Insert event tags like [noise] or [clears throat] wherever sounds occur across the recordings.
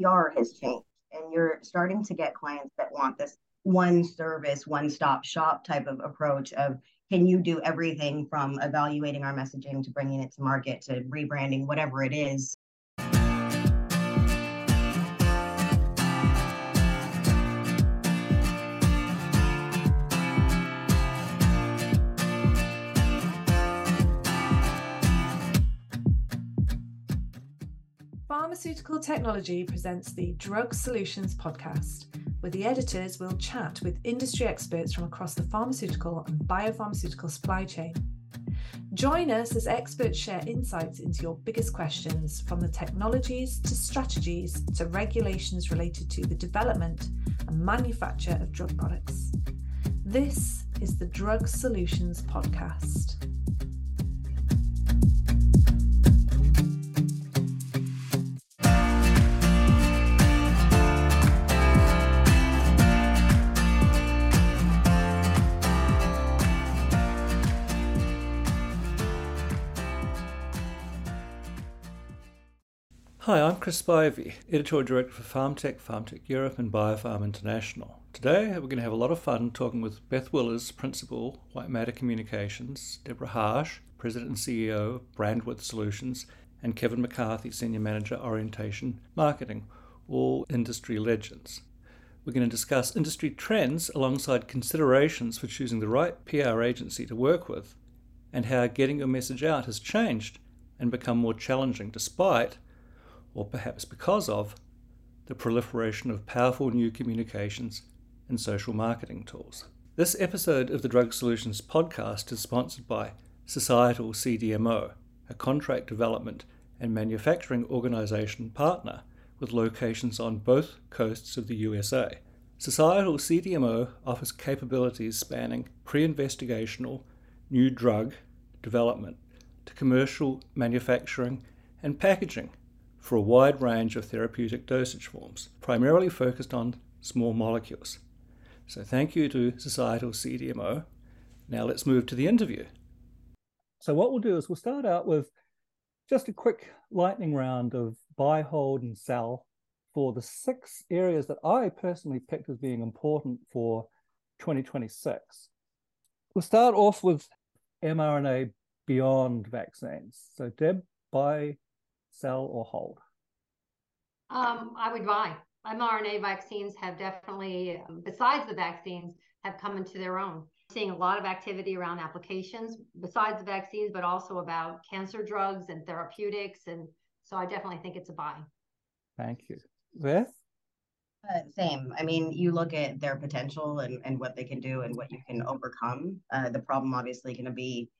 PR has changed and you're starting to get clients that want this one service, one stop shop type of approach of can you do everything from evaluating our messaging to bringing it to market to rebranding, whatever it is. Pharmaceutical Technology presents the Drug Solutions podcast, where the editors will chat with industry experts from across the pharmaceutical and biopharmaceutical supply chain. Join us as experts share insights into your biggest questions from the technologies to strategies to regulations related to the development and manufacture of drug products. This is the Drug Solutions podcast. Hi, I'm Chris Spivey, Editorial Director for PharmTech, PharmTech Europe, and BioPharm International. Today, we're going to have a lot of fun talking with Beth Willers, Principal, White Matter Communications, Deborah Harsh, President and CEO Brandwidth Solutions, and Kevin McCarthy, Senior Manager, Orientation Marketing, all industry legends. We're going to discuss industry trends alongside considerations for choosing the right PR agency to work with, and how getting your message out has changed and become more challenging despite or perhaps because of, the proliferation of powerful new communications and social marketing tools. This episode of the Drug Solutions podcast is sponsored by Societal CDMO, a contract development and manufacturing organization partner with locations on both coasts of the USA. Societal CDMO offers capabilities spanning pre investigational, new drug development to commercial manufacturing and packaging for a wide range of therapeutic dosage forms, primarily focused on small molecules. So thank you to Societal CDMO. Now let's move to the interview. So what we'll do is we'll start out with just a quick lightning round of buy, hold, and sell for the six areas that I personally picked as being important for 2026. We'll start off with mRNA beyond vaccines. So Deb, buy, sell, or hold? Um, I would buy. mRNA vaccines have definitely, um, besides the vaccines, have come into their own. Seeing a lot of activity around applications besides the vaccines, but also about cancer drugs and therapeutics. And so I definitely think it's a buy. Thank you. Beth? Uh, same. I mean, you look at their potential and, and what they can do and what you can overcome. Uh, the problem obviously going to be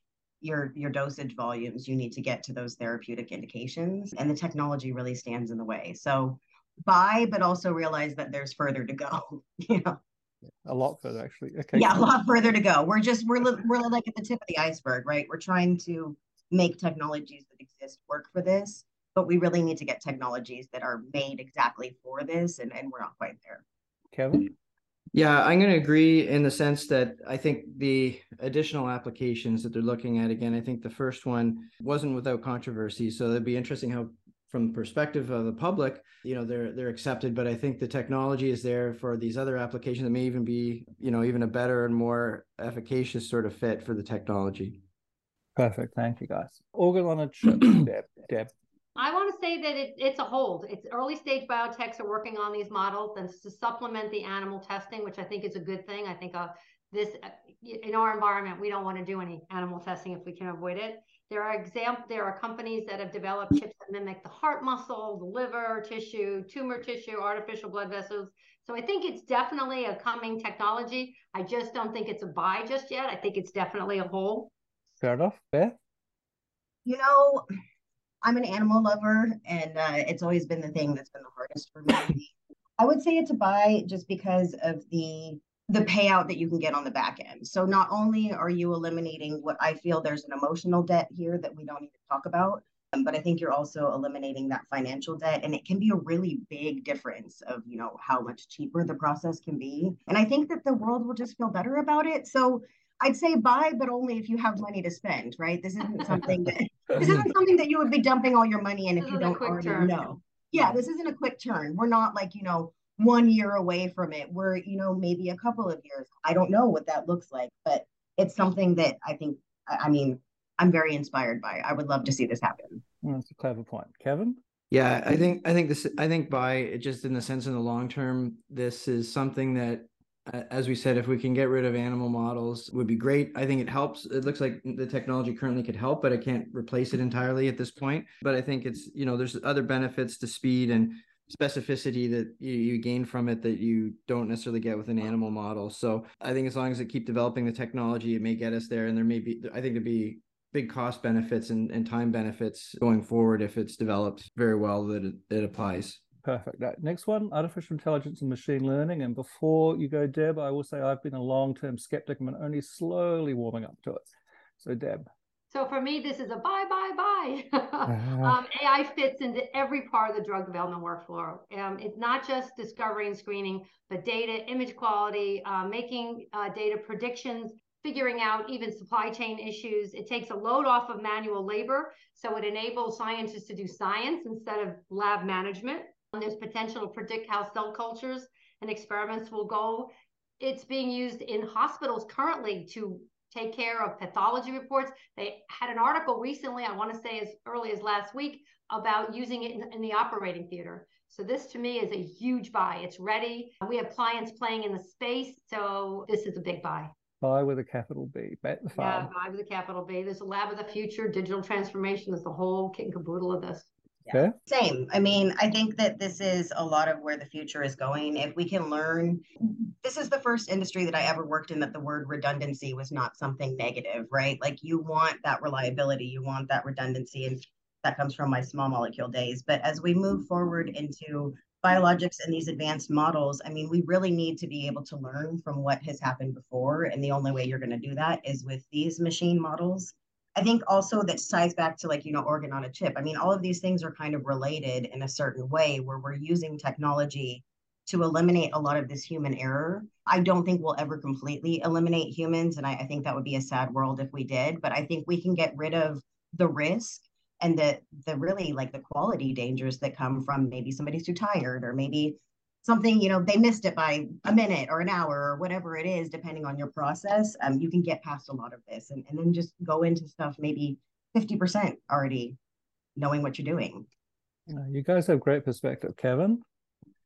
your your dosage volumes you need to get to those therapeutic indications and the technology really stands in the way. So buy but also realize that there's further to go [laughs] you know? A lot further actually. Okay yeah a lot further to go. We're just we're we're like at the tip of the iceberg right? We're trying to make technologies that exist work for this but we really need to get technologies that are made exactly for this and, and we're not quite there. Kevin yeah, I'm going to agree in the sense that I think the additional applications that they're looking at, again, I think the first one wasn't without controversy. So it'd be interesting how, from the perspective of the public, you know, they're they're accepted. But I think the technology is there for these other applications that may even be, you know, even a better and more efficacious sort of fit for the technology. Perfect. Thank you, guys. Organ on a chip, [clears throat] Deb. Deb. I want to say that it, it's a hold. It's early stage biotechs are working on these models and to supplement the animal testing, which I think is a good thing. I think uh, this uh, in our environment, we don't want to do any animal testing if we can avoid it. There are example, there are companies that have developed chips that mimic the heart muscle, the liver tissue, tumor tissue, artificial blood vessels. So I think it's definitely a coming technology. I just don't think it's a buy just yet. I think it's definitely a hold. Fair enough. Beth? You know, I'm an animal lover, and uh, it's always been the thing that's been the hardest for me. I would say it's a buy just because of the the payout that you can get on the back end. So not only are you eliminating what I feel there's an emotional debt here that we don't even talk about, um, but I think you're also eliminating that financial debt, and it can be a really big difference of you know how much cheaper the process can be. And I think that the world will just feel better about it. So I'd say buy, but only if you have money to spend, right? This isn't something [laughs] that this isn't something that you would be dumping all your money in if you don't already turn. know. yeah, this isn't a quick turn. We're not like, you know, one year away from it. We're, you know, maybe a couple of years. I don't know what that looks like, but it's something that I think, I mean, I'm very inspired buy. I would love to see this happen. Hmm, that's a clever point. Kevin? Yeah, I think I think this I think by just in the sense in the long term, this is something that as we said, if we can get rid of animal models, would be great. I think it helps. It looks like the technology currently could help, but it can't replace it entirely at this point. But I think it's you know there's other benefits to speed and specificity that you, you gain from it that you don't necessarily get with an animal model. So I think as long as they keep developing the technology, it may get us there. And there may be, I think there'd be big cost benefits and, and time benefits going forward if it's developed very well that it, it applies. Perfect. Right. Next one, artificial intelligence and machine learning. And before you go, Deb, I will say I've been a long-term skeptic and only slowly warming up to it. So, Deb. So for me, this is a buy, buy, buy. [laughs] uh-huh. um, AI fits into every part of the drug development workflow. Um, it's not just discovery and screening, but data, image quality, uh, making uh, data predictions, figuring out even supply chain issues. It takes a load off of manual labor. So it enables scientists to do science instead of lab management. And there's potential to predict how cell cultures and experiments will go. It's being used in hospitals currently to take care of pathology reports. They had an article recently, I want to say as early as last week, about using it in, in, the operating theater. So this to me is a huge buy. It's ready. We have clients playing in the space. So this is a big buy. Buy with a capital B. Bet the farm. Yeah, buy with a capital B. There's a lab of the future. Digital transformation is the whole kit and caboodle of this. Yeah. Same. I mean, I think that this is a lot of where the future is going. If we can learn, this is the first industry that I ever worked in that the word redundancy was not something negative, right? Like you want that reliability, you want that redundancy, and that comes from my small molecule days. But as we move forward into biologics and these advanced models, I mean, we really need to be able to learn from what has happened before. And the only way you're going to do that is with these machine models I think also that ties back to like, you know, organ on a chip. I mean, all of these things are kind of related in a certain way where we're using technology to eliminate a lot of this human error. I don't think we'll ever completely eliminate humans. And I, I think that would be a sad world if we did, but I think we can get rid of the risk and the the really like the quality dangers that come from maybe somebody's too tired or maybe something you know they missed it by a minute or an hour or whatever it is depending on your process um, you can get past a lot of this and, and then just go into stuff maybe 50% already knowing what you're doing. You guys have great perspective kevin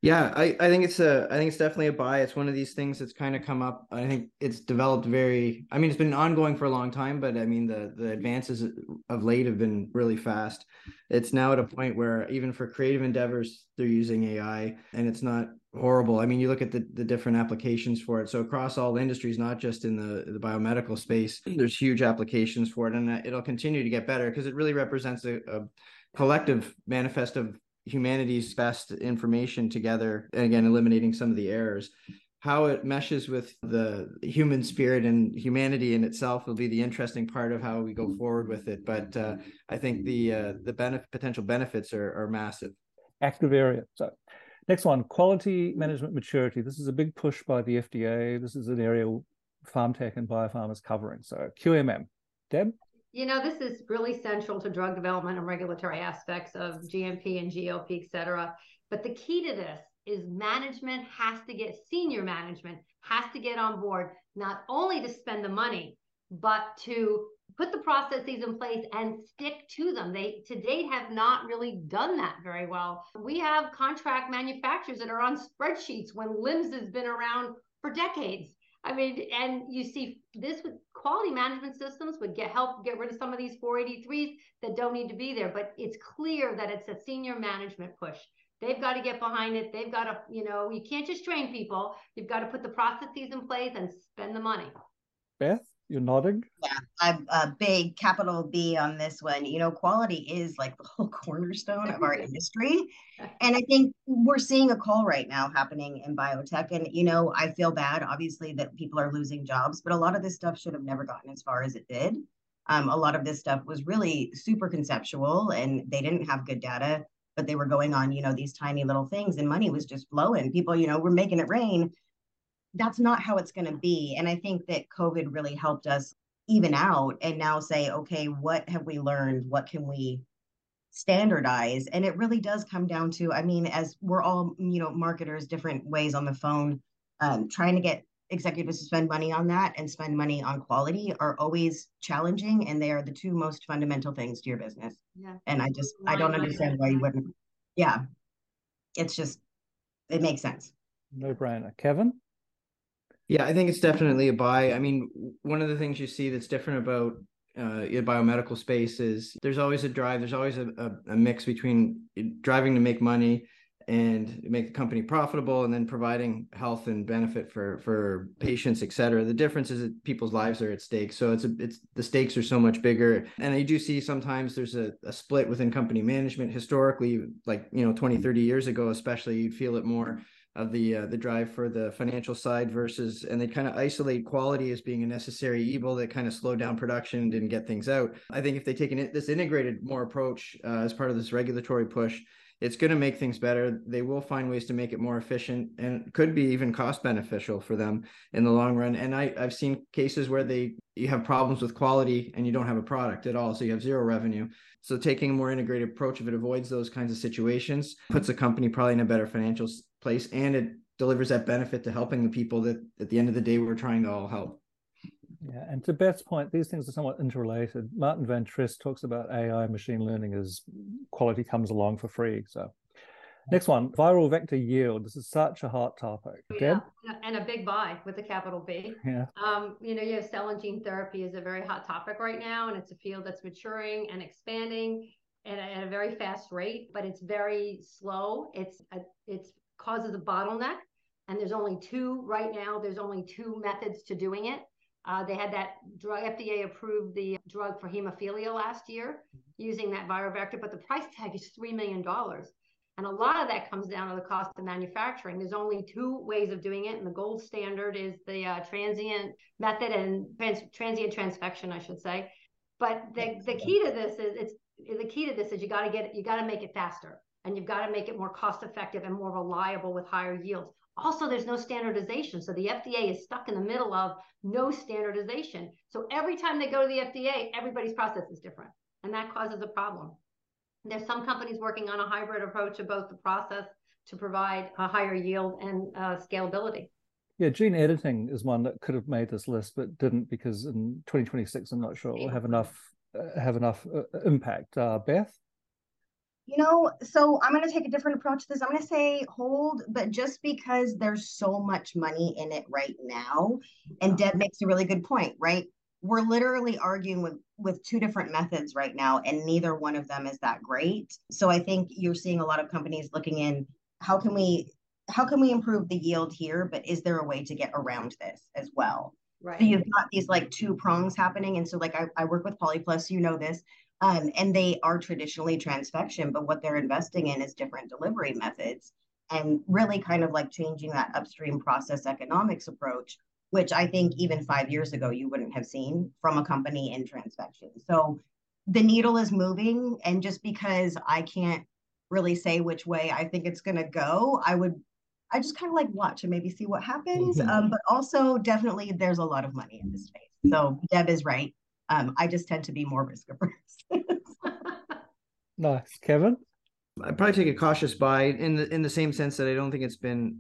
yeah, I, I think it's a I think it's definitely a buy. It's one of these things that's kind of come up. I think it's developed very I mean it's been ongoing for a long time, but I mean the the advances of late have been really fast. It's now at a point where even for creative endeavors they're using AI and it's not horrible. I mean you look at the the different applications for it. So across all industries, not just in the the biomedical space, there's huge applications for it and uh, it'll continue to get better because it really represents a, a collective manifest of humanity's best information together and again eliminating some of the errors. How it meshes with the human spirit and humanity in itself will be the interesting part of how we go forward with it. But uh, i think the uh, the benefit potential benefits are, are massive. Active area so next one quality management maturity. This is a big push by the fda this is an area PharmTech and biopharma is covering. So qmm deb you know, this is really central to drug development and regulatory aspects of GMP and GLP, et cetera. But the key to this is management has to get senior management has to get on board, not only to spend the money, but to put the processes in place and stick to them. They to date have not really done that very well. We have contract manufacturers that are on spreadsheets when LIMS has been around for decades. I mean, and you see this with quality management systems would get help get rid of some of these 483s that don't need to be there. But it's clear that it's a senior management push. They've got to get behind it. They've got to, you know, you can't just train people. You've got to put the processes in place and spend the money. Beth? You're nodding. Yeah, I'm a big capital B on this one. You know, quality is like the whole [laughs] cornerstone of our [laughs] industry. [laughs] And I think we're seeing a call right now happening in biotech. And, you know, I feel bad, obviously, that people are losing jobs, but a lot of this stuff should have never gotten as far as it did. Um, a lot of this stuff was really super conceptual and they didn't have good data, but they were going on, you know, these tiny little things and money was just flowing. People, you know, were making it rain that's not how it's going to be. And I think that COVID really helped us even out and now say, okay, what have we learned? What can we standardize and it really does come down to i mean as we're all you know marketers different ways on the phone um, trying to get executives to spend money on that and spend money on quality are always challenging and they are the two most fundamental things to your business Yeah. and i just i don't understand why you wouldn't yeah it's just it makes sense No brainer. Kevin? Yeah, I think it's definitely a buy. I mean, one of the things you see that's different about uh, biomedical space is there's always a drive, there's always a, a, a mix between driving to make money and make the company profitable and then providing health and benefit for for patients et cetera. The difference is that people's lives are at stake. So it's a, it's the stakes are so much bigger. And i do see sometimes there's a, a split within company management. Historically like you know 20 30 years ago especially you'd feel it more of the uh, the drive for the financial side versus and they kind of isolate quality as being a necessary evil that kind of slowed down production and didn't get things out i think if they take an, this integrated more approach uh, as part of this regulatory push it's going to make things better. They will find ways to make it more efficient and could be even cost beneficial for them in the long run. And I, I've seen cases where they you have problems with quality and you don't have a product at all, so you have zero revenue. So taking a more integrated approach, if it avoids those kinds of situations, puts a company probably in a better financial place, and it delivers that benefit to helping the people that at the end of the day we're trying to all help. Yeah, and to Beth's point, these things are somewhat interrelated. Martin VanTrieste talks about AI machine learning as quality comes along for free. So, next one, viral vector yield. This is such a hot topic. Oh, Deb? Yeah. And a big buy with a capital B. Yeah. Um, you know, you have cell and gene therapy is a very hot topic right now, and it's a field that's maturing and expanding at a, at a very fast rate, but it's very slow. It's a, it's causes a bottleneck, and there's only two right now. There's only two methods to doing it. Uh, they had that drug, FDA approved the drug for hemophilia last year using that viral vector, but the price tag is $3 million. And a lot of that comes down to the cost of manufacturing. There's only two ways of doing it, and the gold standard is the uh, transient method and trans- transient transfection, I should say. But the, the key to this is it's the key to this is you got to get you got to make it faster, and you've got to make it more cost effective and more reliable with higher yields. Also, there's no standardization. So the FDA is stuck in the middle of no standardization. So every time they go to the FDA, everybody's process is different. And that causes a problem. There's some companies working on a hybrid approach of both the process to provide a higher yield and uh, scalability. Yeah, gene editing is one that could have made this list, but didn't because in 2026, I'm not sure it will have enough uh, have enough uh, impact. Uh, Beth. You know, so I'm going to take a different approach to this. I'm going to say hold, but just because there's so much money in it right now, and Deb makes a really good point, right? We're literally arguing with with two different methods right now, and neither one of them is that great. So I think you're seeing a lot of companies looking in how can we how can we improve the yield here, but is there a way to get around this as well? Right. So you've got these like two prongs happening. And so like I, I work with Polyplus, you know this. Um, and they are traditionally transfection, but what they're investing in is different delivery methods and really kind of like changing that upstream process economics approach, which I think even five years ago you wouldn't have seen from a company in transfection. So the needle is moving, and just because I can't really say which way I think it's going to go, I would I just kind of like watch and maybe see what happens. Mm-hmm. Um, but also, definitely, there's a lot of money in this space. So Deb is right. Um, I just tend to be more risk averse. [laughs] nice, Kevin. I'd probably take a cautious buy in the in the same sense that I don't think it's been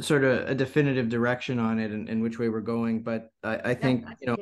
sort of a definitive direction on it and, and which way we're going. But I, I think you know,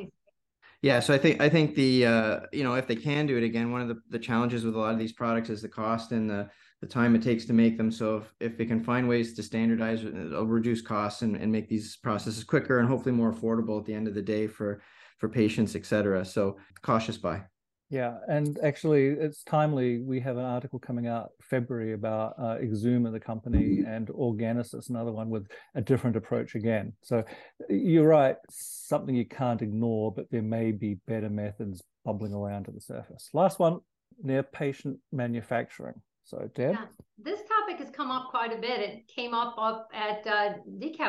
yeah. So I think I think the uh, you know if they can do it again, one of the the challenges with a lot of these products is the cost and the the time it takes to make them. So if, if they can find ways to standardize, it'll reduce costs and, and make these processes quicker and hopefully more affordable at the end of the day for for patients, et cetera. So cautious buy. Yeah, and actually, it's timely. We have an article coming out February about uh, Exuma, the company, and Orgenesis, another one with a different approach again. So you're right, something you can't ignore, but there may be better methods bubbling around to the surface. Last one, near patient manufacturing. So, Deb? Yeah, this topic has come up quite a bit. It came up, up at uh,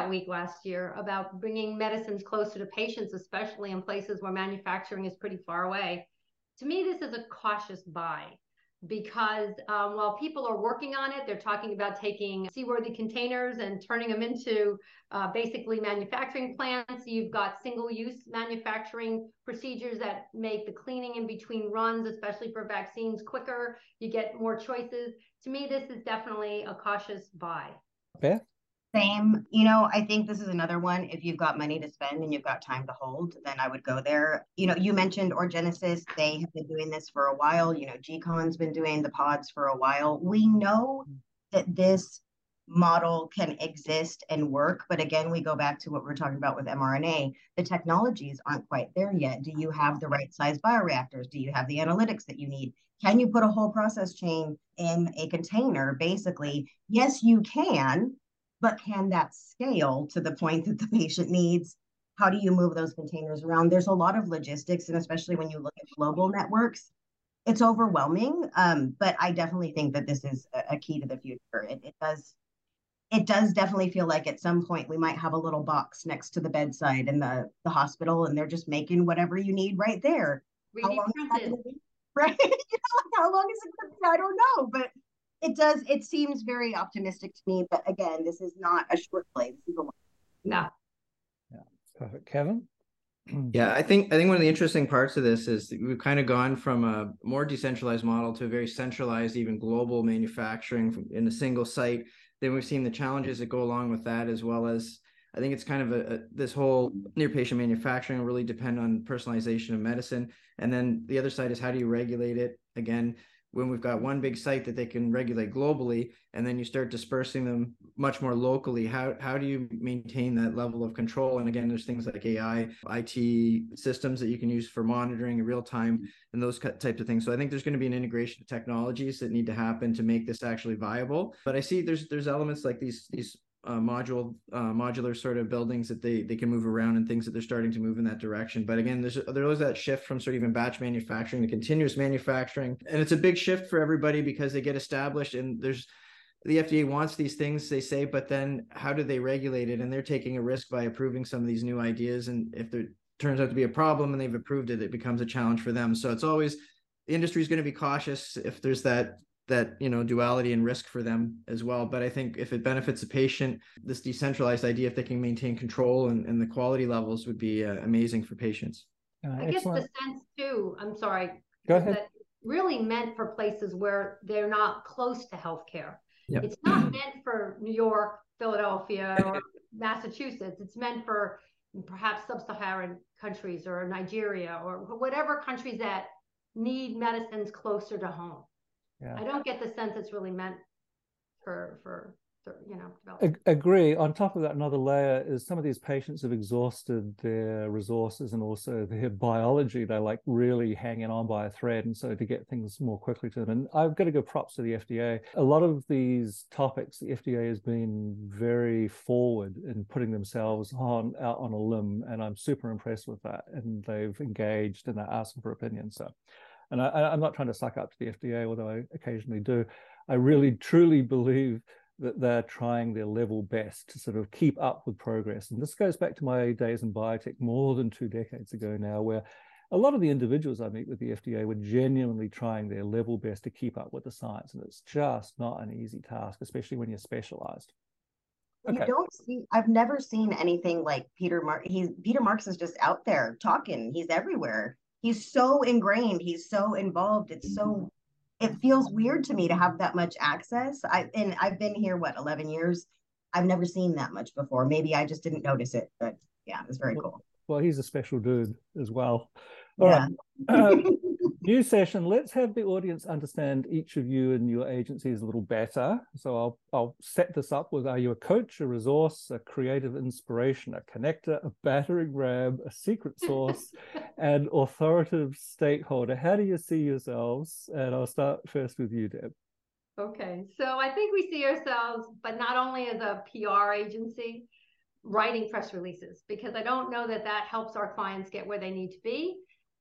week last year about bringing medicines closer to patients, especially in places where manufacturing is pretty far away. To me, this is a cautious buy. because um, while people are working on it, they're talking about taking seaworthy containers and turning them into uh, basically manufacturing plants. You've got single use manufacturing procedures that make the cleaning in between runs, especially for vaccines, quicker. You get more choices. To me, this is definitely a cautious buy. Beth? Same. You know, I think this is another one. If you've got money to spend and you've got time to hold, then I would go there. You know, you mentioned Orgenesis. They have been doing this for a while. You know, G-CON's been doing the pods for a while. We know that this model can exist and work. But again, we go back to what we're talking about with mRNA. The technologies aren't quite there yet. Do you have the right size bioreactors? Do you have the analytics that you need? Can you put a whole process chain in a container? Basically, yes, you can, but can that scale to the point that the patient needs? How do you move those containers around? There's a lot of logistics, and especially when you look at global networks, it's overwhelming. Um, but I definitely think that this is a, a key to the future. It, it does it does definitely feel like at some point we might have a little box next to the bedside in the, the hospital and they're just making whatever you need right there. How long is [laughs] Right? [laughs] you know, how long is it going to be? I don't know, but it does. It seems very optimistic to me. But again, this is not a short play. This is a long. No. Yeah. Perfect. Kevin? [clears throat] Yeah, I think I think one of the interesting parts of this is we've kind of gone from a more decentralized model to a very centralized, even global manufacturing in a single site. Then we've seen the challenges that go along with that, as well as I think it's kind of a, a this whole near patient manufacturing will really depend on personalization of medicine. And then the other side is how do you regulate it? Again, when we've got one big site that they can regulate globally and then you start dispersing them much more locally how how do you maintain that level of control? And again there's things like ai it systems that you can use for monitoring in real time and those types of things. So i think there's going to be an integration of technologies that need to happen to make this actually viable. But i see there's there's elements like these these uh, module uh, modular sort of buildings that they they can move around and things that they're starting to move in that direction. But again, there's there is that shift from sort of even batch manufacturing to continuous manufacturing, and it's a big shift for everybody because they get established and there's the FDA wants these things they say, but then how do they regulate it? And they're taking a risk by approving some of these new ideas, and if there turns out to be a problem and they've approved it, it becomes a challenge for them. So it's always the industry is going to be cautious if there's that that you know duality and risk for them as well. But i think if it benefits a patient this decentralized idea if they can maintain control and, and the quality levels would be uh, amazing for patients. Uh, i guess the sense too i'm sorry go ahead. that really meant for places where they're not close to healthcare. Yep. it's not [clears throat] meant for new york philadelphia or [laughs] massachusetts. It's meant for perhaps sub-saharan countries or nigeria or whatever countries that need medicines closer to home yeah. I don't get the sense it's really meant for for you know agree. On top of that another layer is some of these patients have exhausted their resources and also their biology they're like really hanging on by a thread and so to get things more quickly to them. And i've got to give props to the fda a. Lot of these topics the fda has been very forward in putting themselves on out on a limb and i'm super impressed with that and they've engaged and they're asking for opinions so and I, am not trying to suck up to the FDA, although I occasionally do. I really truly believe that they're trying their level best to sort of keep up with progress. And this goes back to my days in biotech more than two decades ago now, where a lot of the individuals I meet with the FDA were genuinely trying their level best to keep up with the science. And it's just not an easy task, especially when you're specialized. Okay. You don't see. I've never seen anything like Peter Mark. He's Peter Marks is just out there talking. He's everywhere he's so ingrained. He's so involved. It's so it feels weird to me to have that much access. I and i've been here what 11 years? I've never seen that much before. Maybe i just didn't notice it but yeah it was very cool. well he's a special dude as well. All yeah. right. uh, new session. Let's have the audience understand each of you and your agencies a little better. So I'll I'll set this up with are you a coach, a resource, a creative inspiration, a connector, a battering ram, a secret [laughs] source, and authoritative stakeholder. How do you see yourselves? And I'll start first with you, Deb. Okay, so I think we see ourselves, but not only as a PR agency, writing press releases because I don't know that that helps our clients get where they need to be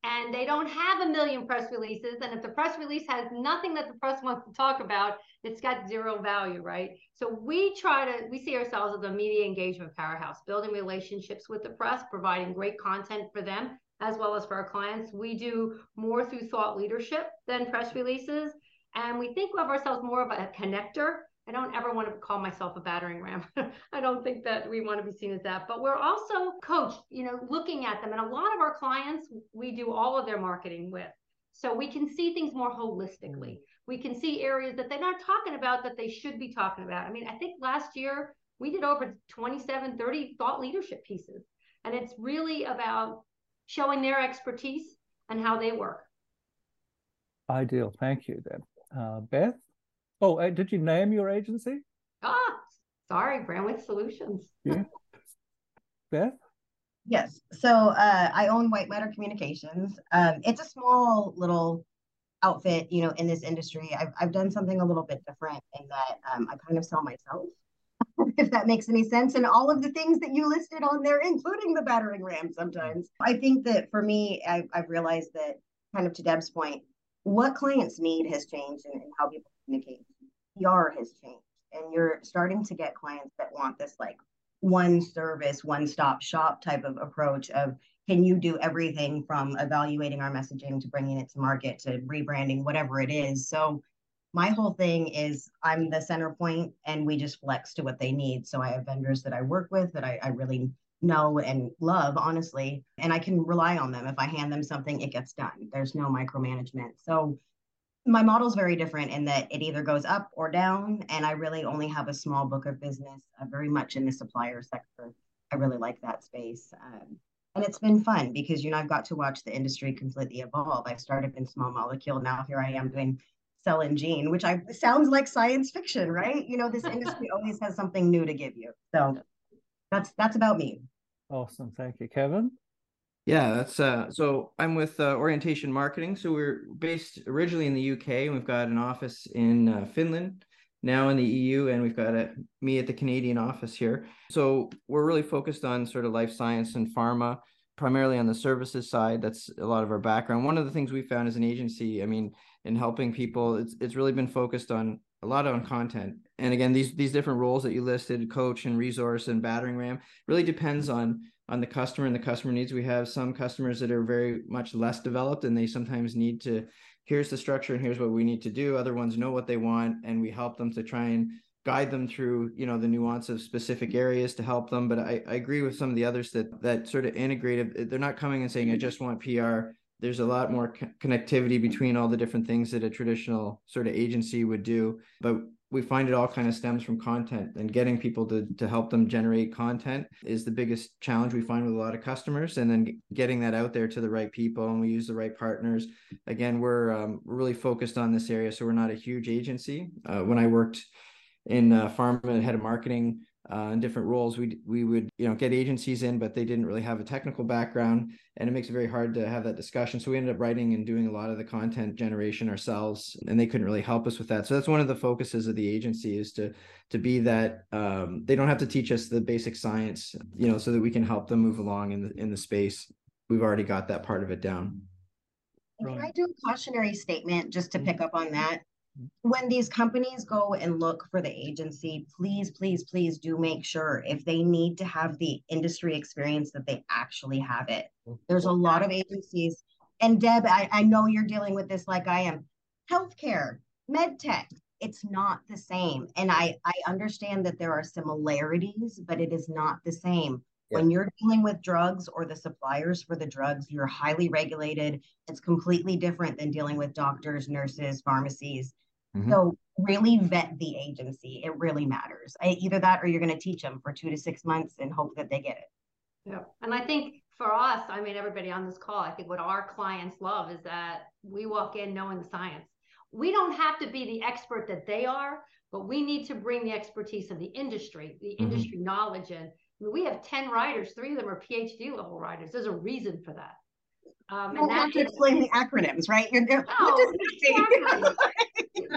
and they don't have a million press releases. And if the press release has nothing that the press wants to talk about, it's got zero value, right? So we try to, we see ourselves as a media engagement powerhouse, building relationships with the press, providing great content for them as well as for our clients. We do more through thought leadership than press releases. And we think of ourselves more of a connector. I don't ever want to call myself a battering ram. [laughs] I don't think that we want to be seen as that. But we're also coached, you know, looking at them. And a lot of our clients, we do all of their marketing with. So we can see things more holistically. We can see areas that they're not talking about that they should be talking about. I mean, I think last year we did over 27, 30 thought leadership pieces. And it's really about showing their expertise and how they work. Ideal. Thank you, then. Uh, Beth? Oh, uh, did you name your agency? Ah, sorry, Brandwidth Solutions. Yeah. [laughs] Beth? Yes. So uh, I own White Matter Communications. Um, it's a small little outfit, you know, in this industry. I've, I've done something a little bit different in that um, I kind of sell myself, [laughs] if that makes any sense. And all of the things that you listed on there, including the battering ram sometimes. I think that for me, I've, I've realized that kind of to Deb's point, what clients need has changed and, and how people communicate. PR has changed. And you're starting to get clients that want this like one service, one stop shop type of approach of can you do everything from evaluating our messaging to bringing it to market to rebranding, whatever it is. So my whole thing is I'm the center point and we just flex to what they need. So I have vendors that I work with that I, I really know and love, honestly, and I can rely on them. If I hand them something, it gets done. There's no micromanagement. So my model is very different in that it either goes up or down. And I really only have a small book of business, uh, very much in the supplier sector. I really like that space. Um, and it's been fun because, you know, I've got to watch the industry completely evolve. I started in small molecule. Now here I am doing cell and gene, which I sounds like science fiction, right? You know, this industry [laughs] always has something new to give you. So that's that's about me. Awesome. Thank you, Kevin. Yeah, that's uh so I'm with uh, Orientation Marketing. So we're based originally in the UK and we've got an office in uh, Finland, now in the EU and we've got a, me at the Canadian office here. So we're really focused on sort of life science and pharma, primarily on the services side. That's a lot of our background. One of the things we found as an agency, I mean, in helping people, it's it's really been focused on a lot on content. And again, these these different roles that you listed, coach and resource and battering ram, really depends on on the customer and the customer needs. We have some customers that are very much less developed and they sometimes need to here's the structure and here's what we need to do. Other ones know what they want and we help them to try and guide them through, you know, the nuance of specific areas to help them. But I, I agree with some of the others that that sort of integrated, they're not coming and saying, I just want PR. There's a lot more co- connectivity between all the different things that a traditional sort of agency would do. But we find it all kind of stems from content and getting people to to help them generate content is the biggest challenge we find with a lot of customers and then getting that out there to the right people and we use the right partners. Again we're um, really focused on this area so we're not a huge agency. Uh, when i worked in uh, pharma head of marketing uh, in different roles. We we would you know get agencies in, but they didn't really have a technical background, and it makes it very hard to have that discussion. So we ended up writing and doing a lot of the content generation ourselves, and they couldn't really help us with that. So that's one of the focuses of the agency is to to be that um, they don't have to teach us the basic science, you know, so that we can help them move along in the in the space. We've already got that part of it down. Can I do a cautionary statement just to pick up on that? When these companies go and look for the agency, please, please, please do make sure if they need to have the industry experience that they actually have it. There's a lot of agencies. And Deb, I, I know you're dealing with this like I am. Healthcare, med tech, it's not the same. And I, I understand that there are similarities, but it is not the same. Yeah. When you're dealing with drugs or the suppliers for the drugs, you're highly regulated. It's completely different than dealing with doctors, nurses, pharmacies. Mm-hmm. So really vet the agency. It really matters. I, either that or you're going to teach them for two to six months and hope that they get it. Yeah. And I think for us, I mean, everybody on this call, I think what our clients love is that we walk in knowing the science. We don't have to be the expert that they are, but we need to bring the expertise of the industry, the mm-hmm. industry knowledge in. I mean, we have 10 writers, three of them are PhD level writers. There's a reason for that. Um, you don't have to explain the acronyms, right? You're, no, what does it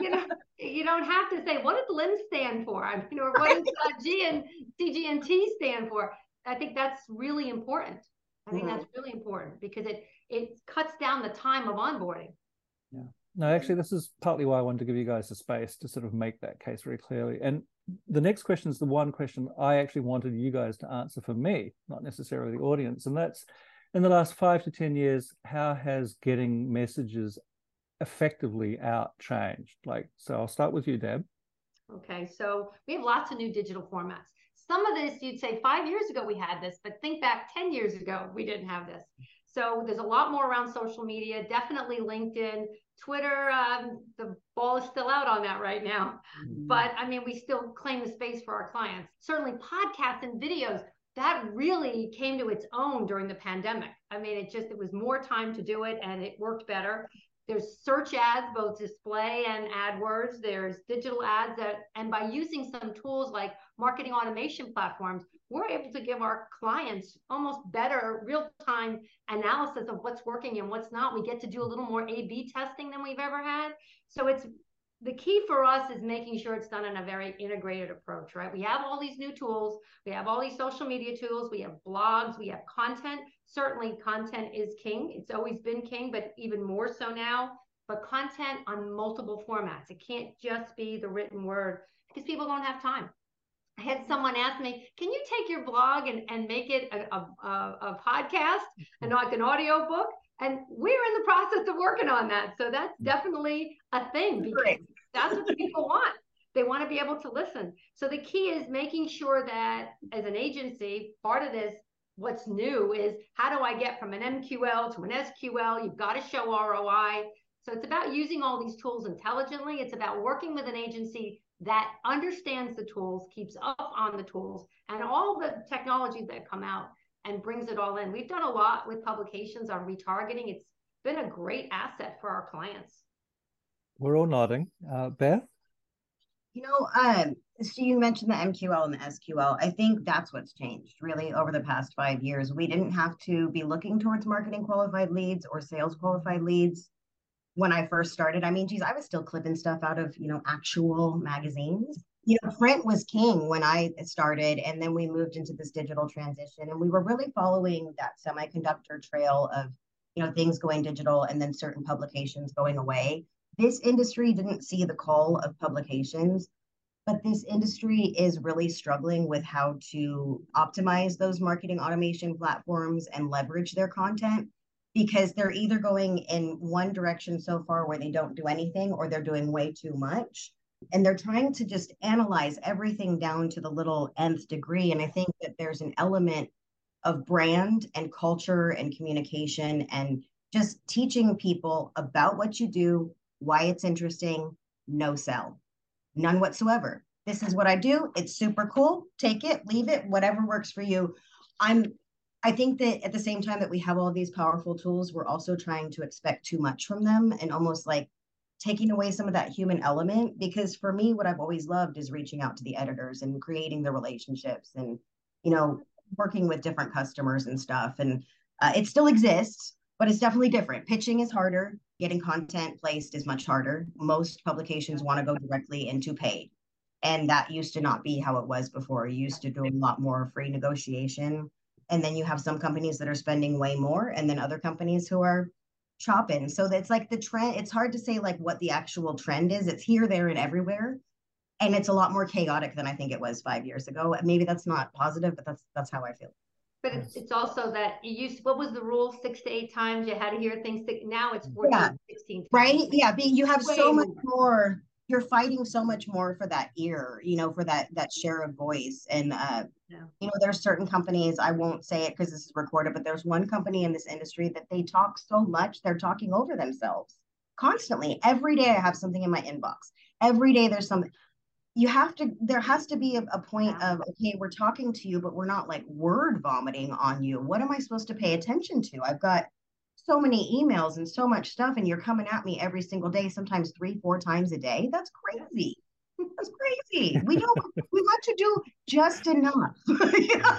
you [laughs] know, you don't have to say what does LIM stand for. I mean, or what does uh, G and CGNT stand for. I think that's really important. I think mm-hmm. that's really important because it it cuts down the time of onboarding. Yeah. No, actually, this is partly why I wanted to give you guys the space to sort of make that case very clearly. And the next question is the one question I actually wanted you guys to answer for me, not necessarily the audience. And that's in the last five to 10 years, how has getting messages effectively out changed? Like, so I'll start with you, Deb. Okay, so we have lots of new digital formats. Some of this you'd say five years ago we had this, but think back 10 years ago, we didn't have this. So there's a lot more around social media, definitely LinkedIn, Twitter. Um, the ball is still out on that right now. Mm-hmm. But I mean, we still claim the space for our clients. Certainly, podcasts and videos that really came to its own during the pandemic. I mean, it just, it was more time to do it and it worked better. There's search ads, both display and AdWords. There's digital ads that, and by using some tools like marketing automation platforms, we're able to give our clients almost better real-time analysis of what's working and what's not. We get to do a little more A/B testing than we've ever had. So it's the key for us is making sure it's done in a very integrated approach, right? We have all these new tools, we have all these social media tools, we have blogs, we have content. Certainly, content is king. It's always been king, but even more so now. But content on multiple formats. It can't just be the written word because people don't have time. I had someone ask me, "Can you take your blog and, and make it a, a, a podcast and mm-hmm. like an audio book?" And we're in the process of working on that. So that's mm-hmm. definitely a thing because that's what people want. They want to be able to listen. So the key is making sure that as an agency, part of this, what's new is how do I get from an MQL to an SQL? You've got to show ROI. So it's about using all these tools intelligently. It's about working with an agency that understands the tools, keeps up on the tools, and all the technologies that come out and brings it all in. We've done a lot with publications on retargeting. It's been a great asset for our clients. We're all nodding. Uh, Beth? You know, um, so you mentioned the MQL and the SQL. I think that's what's changed really over the past five years. We didn't have to be looking towards marketing qualified leads or sales qualified leads when I first started. I mean, geez, I was still clipping stuff out of, you know, actual magazines you know, print was king when I started, and then we moved into this digital transition, and we were really following that semiconductor trail of, you know, things going digital and then certain publications going away. This industry didn't see the call of publications, but this industry is really struggling with how to optimize those marketing automation platforms and leverage their content because they're either going in one direction so far where they don't do anything or they're doing way too much. And they're trying to just analyze everything down to the little nth degree. And i think that there's an element of brand and culture and communication and just teaching people about what you do why it's interesting no sell. None whatsoever. This is what i do. It's super cool. Take it leave it whatever works for you. I'm i think that at the same time that we have all these powerful tools we're also trying to expect too much from them and almost like taking away some of that human element because for me what i've always loved is reaching out to the editors and creating the relationships and you know working with different customers and stuff. And uh, it still exists but it's definitely different pitching is harder getting content placed is much harder most publications want to go directly into paid and that used to not be how it was before you used to do a lot more free negotiation and then you have some companies that are spending way more and then other companies who are chopping. So that's like the trend. It's hard to say like what the actual trend is. It's here, there, and everywhere. And it's a lot more chaotic than I think it was five years ago. Maybe that's not positive, but that's that's how I feel. But it's, it's also that you used what was the rule? Six to eight times? You had to hear things now it's 14 yeah. 16 times. right? Yeah you have Way so much more. you're fighting so much more for that ear you know for that that share of voice. And uh yeah. you know there's certain companies i won't say it because this is recorded but there's one company in this industry that they talk so much they're talking over themselves constantly. Every day i have something in my inbox. Every day there's something you have to there has to be a, a point yeah. of okay we're talking to you but we're not like word vomiting on you. What am i supposed to pay attention to? I've got so many emails and so much stuff and you're coming at me every single day sometimes three four times a day? That's crazy. [laughs] That's crazy. We don't [laughs] we want to do just enough. [laughs] You know?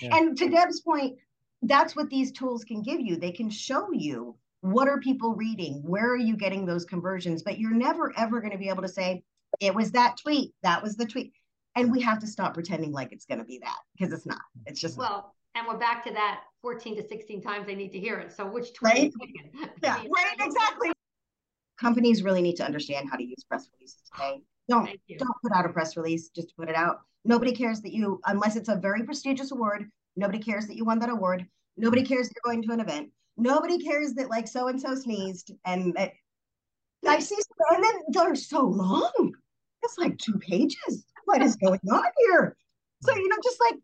yeah. and to deb's point that's what these tools can give you. They can show you what are people reading? Where are you getting those conversions? But you're never ever going to be able to say it was that tweet that was the tweet and we have to stop pretending like it's going to be that because it's not it's just well and we're back to that 14 to 16 times they need to hear it. So which 20 right? [laughs] yeah, right, exactly. Companies really need to understand how to use press releases today. Don't don't put out a press release just to put it out. Nobody cares that you, unless it's a very prestigious award. Nobody cares that you won that award. Nobody cares that you're going to an event. Nobody cares that like so and so sneezed and eh, I see, and then they're so long. It's like two pages. What is going on here? So, you know, just like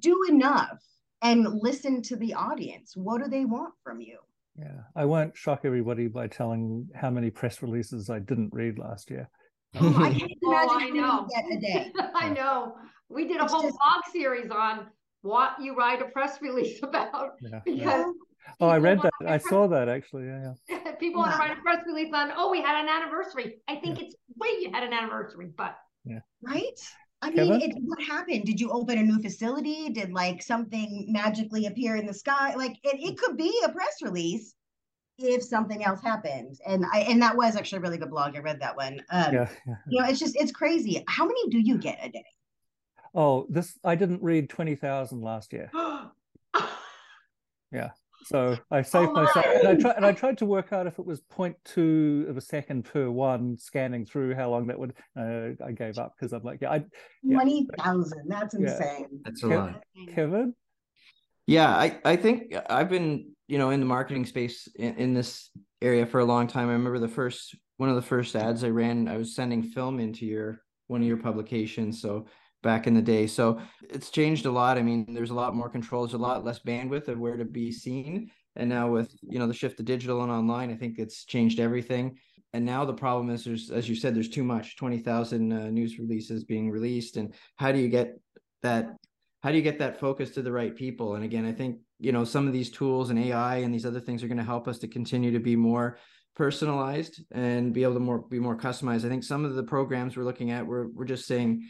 do enough and listen to the audience. What do they want from you? Yeah, I won't shock everybody by telling how many press releases I didn't read last year. [laughs] Oh, I can't Oh, imagine I know. you get a day. [laughs] I know. We did a It's whole just- blog series on what you write a press release [laughs] about Yeah, because yeah. Oh, I read that. I saw that actually. Yeah, yeah. [laughs] people want to write a press release on, oh, we had an anniversary. I think it's wait, you had an anniversary, but yeah. Right? I mean, Kevin? it, what happened? Did you open a new facility? Did like something magically appear in the sky? Like it, it could be a press release if something else happened. And I and that was actually a really good blog. I read that one. Um, yeah, yeah. you know, it's just it's crazy. How many do you get a day? Oh, this I didn't read twenty thousand last year, [gasps] so I saved my. myself. And I tried, and I tried to work out if it was 0.2 of a second per one scanning through how long that would. Uh, I gave up because I'm like, yeah, I, Yeah. Twenty thousand. That's Yeah. insane. That's a Okay. lot. Kevin. Yeah, I, I think I've been, you know, in the marketing space in, in this area for a long time. I remember the first one of the first ads I ran, I was sending film into your one of your publications. So back in the day. So it's changed a lot. I mean, there's a lot more controls, a lot less bandwidth of where to be seen. And now with, you know, the shift to digital and online, I think it's changed everything. And now the problem is there's, as you said, there's too much, 20,000 uh, news releases being released. And how do you get that how do you get that focus to the right people and again i think you know some of these tools and ai and these other things are going to help us to continue to be more personalized and be able to more be more customized i think some of the programs we're looking at we're, we're just saying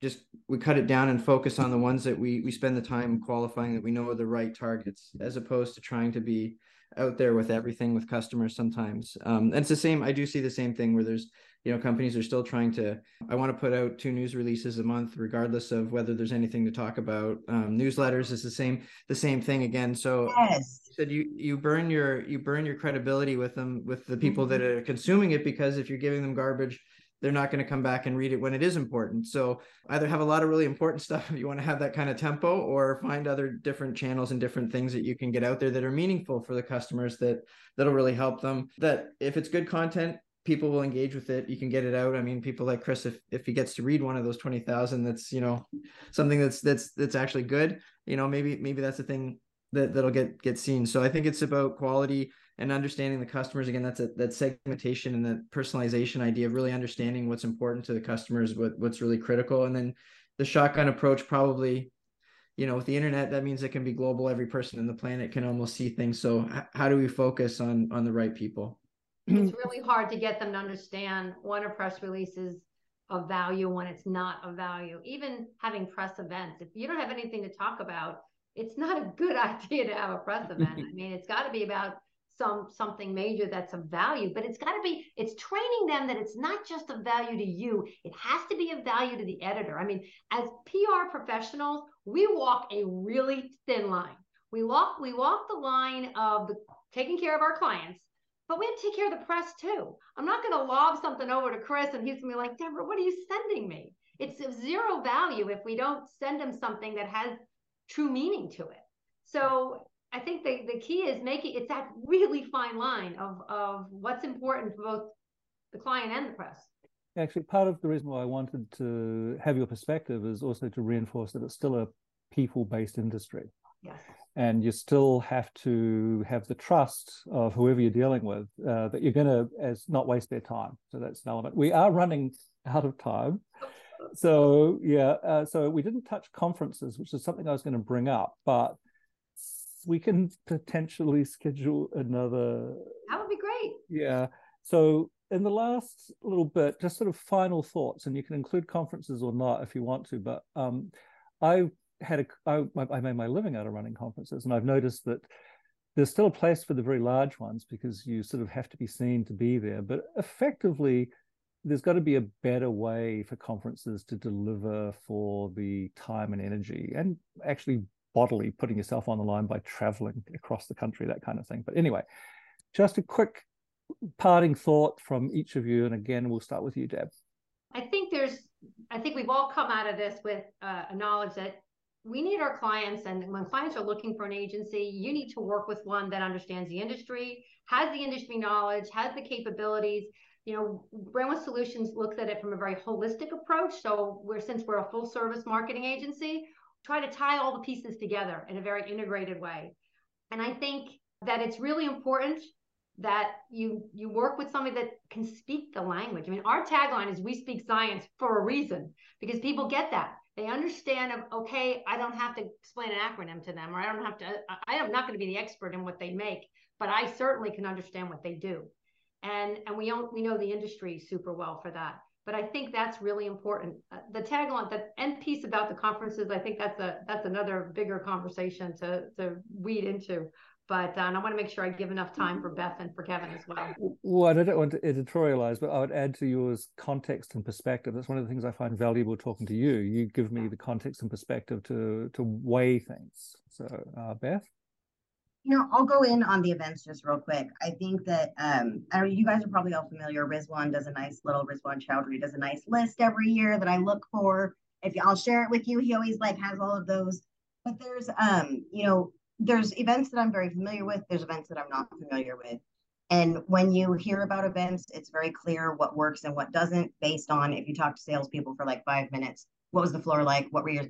just we cut it down and focus on the ones that we we spend the time qualifying that we know are the right targets as opposed to trying to be out there with everything with customers sometimes. Um and it's the same i do see the same thing where there's you know companies are still trying to i want to put out two news releases a month regardless of whether there's anything to talk about. Um, newsletters is the same the same thing again. So Yes. you said you you burn your you burn your credibility with them with the people that are consuming it because if you're giving them garbage they're not going to come back and read it when it is important. So either have a lot of really important [laughs] stuff if you want to have that kind of tempo or find other different channels and different things that you can get out there that are meaningful for the customers that that'll really help them. That if it's good content people will engage with it. You can get it out. I mean people like chris if if he gets to read one of those 20,000 that's you know something that's that's that's actually good you know maybe maybe that's the thing that that'll get get seen. So i think it's about quality and understanding the customers again that's a that segmentation and that personalization idea of really understanding what's important to the customers what what's really critical and then the shotgun approach probably you know with the internet that means it can be global every person in the planet can almost see things so h- how do we focus on on the right people it's really hard to get them to understand when a press release is of value when it's not of value. Even having press events, if you don't have anything to talk about, it's not a good [laughs] idea to have a press event. [laughs] I mean, it's got to be about some something major that's of value, but it's got to be it's training them that it's not just of value to you. It has to be of value to the editor. I mean, as PR professionals, we walk a really thin line. We walk we walk the line of the taking care of our clients but we have to take care of the press too. I'm not going to lob something over to Chris and he's going to be like, Deborah, what are you sending me? It's of zero value if we don't send him something that has true meaning to it. So I think the, the key is making it's that really fine line of, of what's important for both the client and the press. Actually, part of the reason why I wanted to have your perspective is also to reinforce that it's still a people-based industry. Yes. and you still have to have the trust of whoever you're dealing with uh, that you're going to as not waste their time so that's an element we are running [laughs] out of time so yeah uh, so we didn't touch conferences which is something i was going to bring up but we can potentially schedule another That would be great. yeah. So in the last little bit, just sort of final thoughts, and you can include conferences or not if you want to. But um, I had a I, I made my living out of running conferences, and I've noticed that there's still a place for the very large ones because you sort of have to be seen to be there. But effectively, there's got to be a better way for conferences to deliver for the time and energy, and actually bodily putting yourself on the line by traveling across the country, that kind of thing. But anyway, just a quick parting thought from each of you. And again, we'll start with you, Deb. I think there's, I think we've all come out of this with uh, a knowledge that we need our clients, and when clients are looking for an agency, you need to work with one that understands the industry, has the industry knowledge, has the capabilities. You know, Brandwidth Solutions looks at it from a very holistic approach. So we're since we're a full service marketing agency, try to tie all the pieces together in a very integrated way. And I think that it's really important that you you work with somebody that can speak the language. I mean, our tagline is we speak science for a reason because people get that. They understand okay, I don't have to explain an acronym to them or I don't have to I am not going to be the expert in what they make, but I certainly can understand what they do. And and we don't we know the industry super well for that. But I think that's really important. Uh, the tagline, the end piece about the conferences, I think that's a that's another bigger conversation to to weed into but uh, I want to make sure I give enough time for Beth and for Kevin as well. Well, I don't want to editorialize, but I would add to yours context and perspective. That's one of the things I find valuable talking to you. You give me the context and perspective to to weigh things. So, uh, Beth. You know, I'll go in on the events just real quick. I think that um, I you guys are probably all familiar. Rizwan does a nice little Rizwan Chowdhury does a nice list every year that I look for. If I'll share it with you, he always like has all of those. But there's um, you know, there's events that I'm very familiar with, there's events that I'm not familiar with. And when you hear about events, it's very clear what works and what doesn't based on if you talk to salespeople for like five minutes, what was the floor like? What were your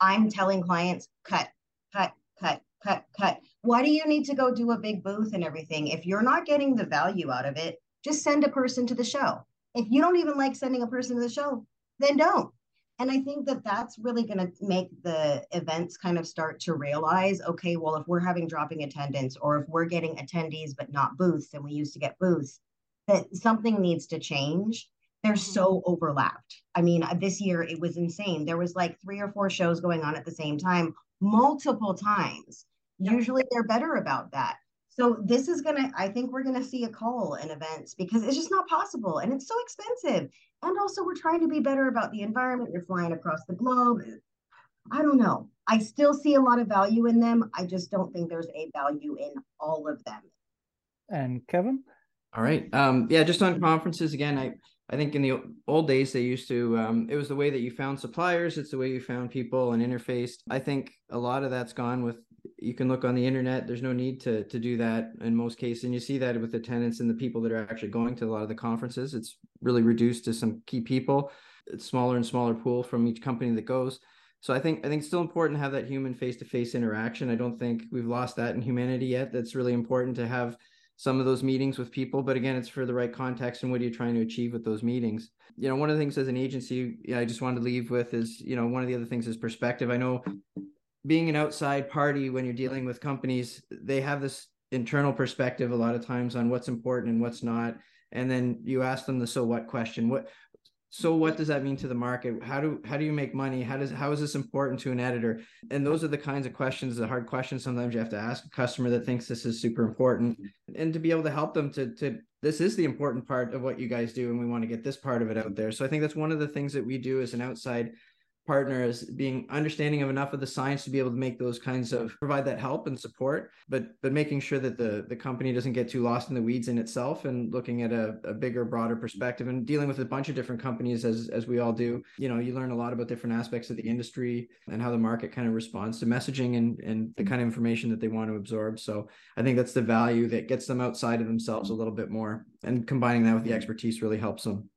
I'm telling clients, cut, cut, cut, cut, cut. Why do you need to go do a big booth and everything? If you're not getting the value out of it, just send a person to the show. If you don't even like sending a person to the show, then don't and i think that that's really going to make the events kind of start to realize okay well if we're having dropping attendance or if we're getting attendees but not booths and we used to get booths that something needs to change they're mm-hmm. so overlapped i mean this year it was insane there was like three or four shows going on at the same time multiple times usually they're better about that so this is gonna, I think we're gonna see a call in events because it's just not possible and it's so expensive. And also we're trying to be better about the environment. You're flying across the globe. I don't know. I still see a lot of value in them. I just don't think there's a value in all of them. And Kevin? All right. Um, yeah, just on conferences again, I I think in the old days they used to um, it was the way that you found suppliers, it's the way you found people and interfaced. I think a lot of that's gone with you can look on the internet. There's no need to to do that in most cases, and you see that with attendance and the people that are actually going to a lot of the conferences. It's really reduced to some key people. It's smaller and smaller pool from each company that goes. So I think I think it's still important to have that human face to face interaction. I don't think we've lost that in humanity yet. That's really important to have some of those meetings with people but again it's for the right context and what are you trying to achieve with those meetings you know one of the things as an agency i just wanted to leave with is you know one of the other things is perspective i know being an outside party when you're dealing with companies, they have this internal perspective a lot of times on what's important and what's not. And then you ask them the so what question. What so what does that mean to the market? How do how do you make money? How does how is this important to an editor? And those are the kinds of questions, the hard questions sometimes you have to ask a customer that thinks this is super important. And to be able to help them to to this is the important part of what you guys do and we want to get this part of it out there. So I think that's one of the things that we do as an outside partner as being understanding of enough of the science to be able to make those kinds of provide that help and support but but making sure that the the company doesn't get too lost in the weeds in itself and looking at a, a bigger broader perspective and dealing with a bunch of different companies as as we all do. You know you learn a lot about different aspects of the industry and how the market kind of responds to messaging and and the kind of information that they want to absorb. So i think that's the value that gets them outside of themselves a little bit more and combining that with the expertise really helps them.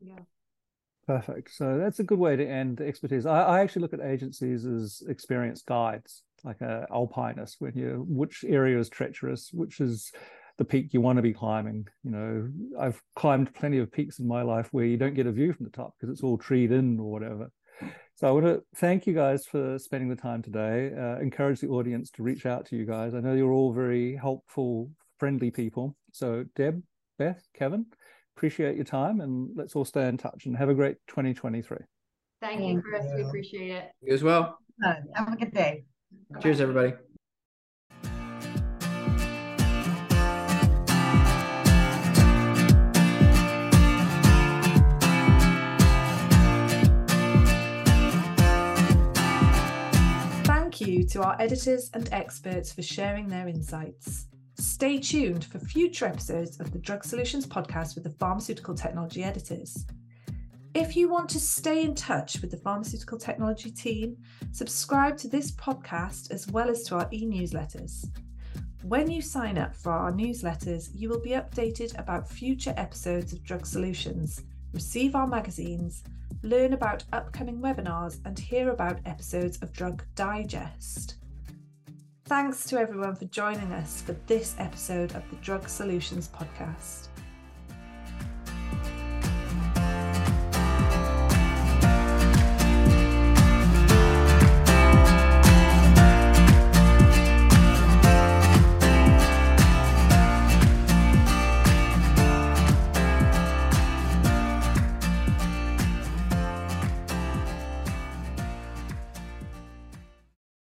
Yeah Perfect. So that's a good way to end expertise. I, I actually look at agencies as experienced guides, like a alpinist, when you which area is treacherous, which is the peak you want to be climbing. You know, I've climbed plenty of peaks in my life where you don't get a view from the top because it's all treed in or whatever. So I want to thank you guys for spending the time today. Uh, encourage the audience to reach out to you guys. I know you're all very helpful, friendly people. So Deb, Beth, Kevin, appreciate your time and let's all stay in touch and have a great 2023. Thank you, Chris. We appreciate it. You as well. Have a good day. Cheers, everybody. Thank you to our editors and experts for sharing their insights. Stay tuned for future episodes of the Drug Solutions podcast with the pharmaceutical technology editors. If you want to stay in touch with the pharmaceutical technology team, subscribe to this podcast as well as to our e newsletters. When you sign up for our newsletters, you will be updated about future episodes of Drug Solutions, receive our magazines, learn about upcoming webinars, and hear about episodes of Drug Digest. Thanks to everyone for joining us for this episode of the Drug Solutions podcast.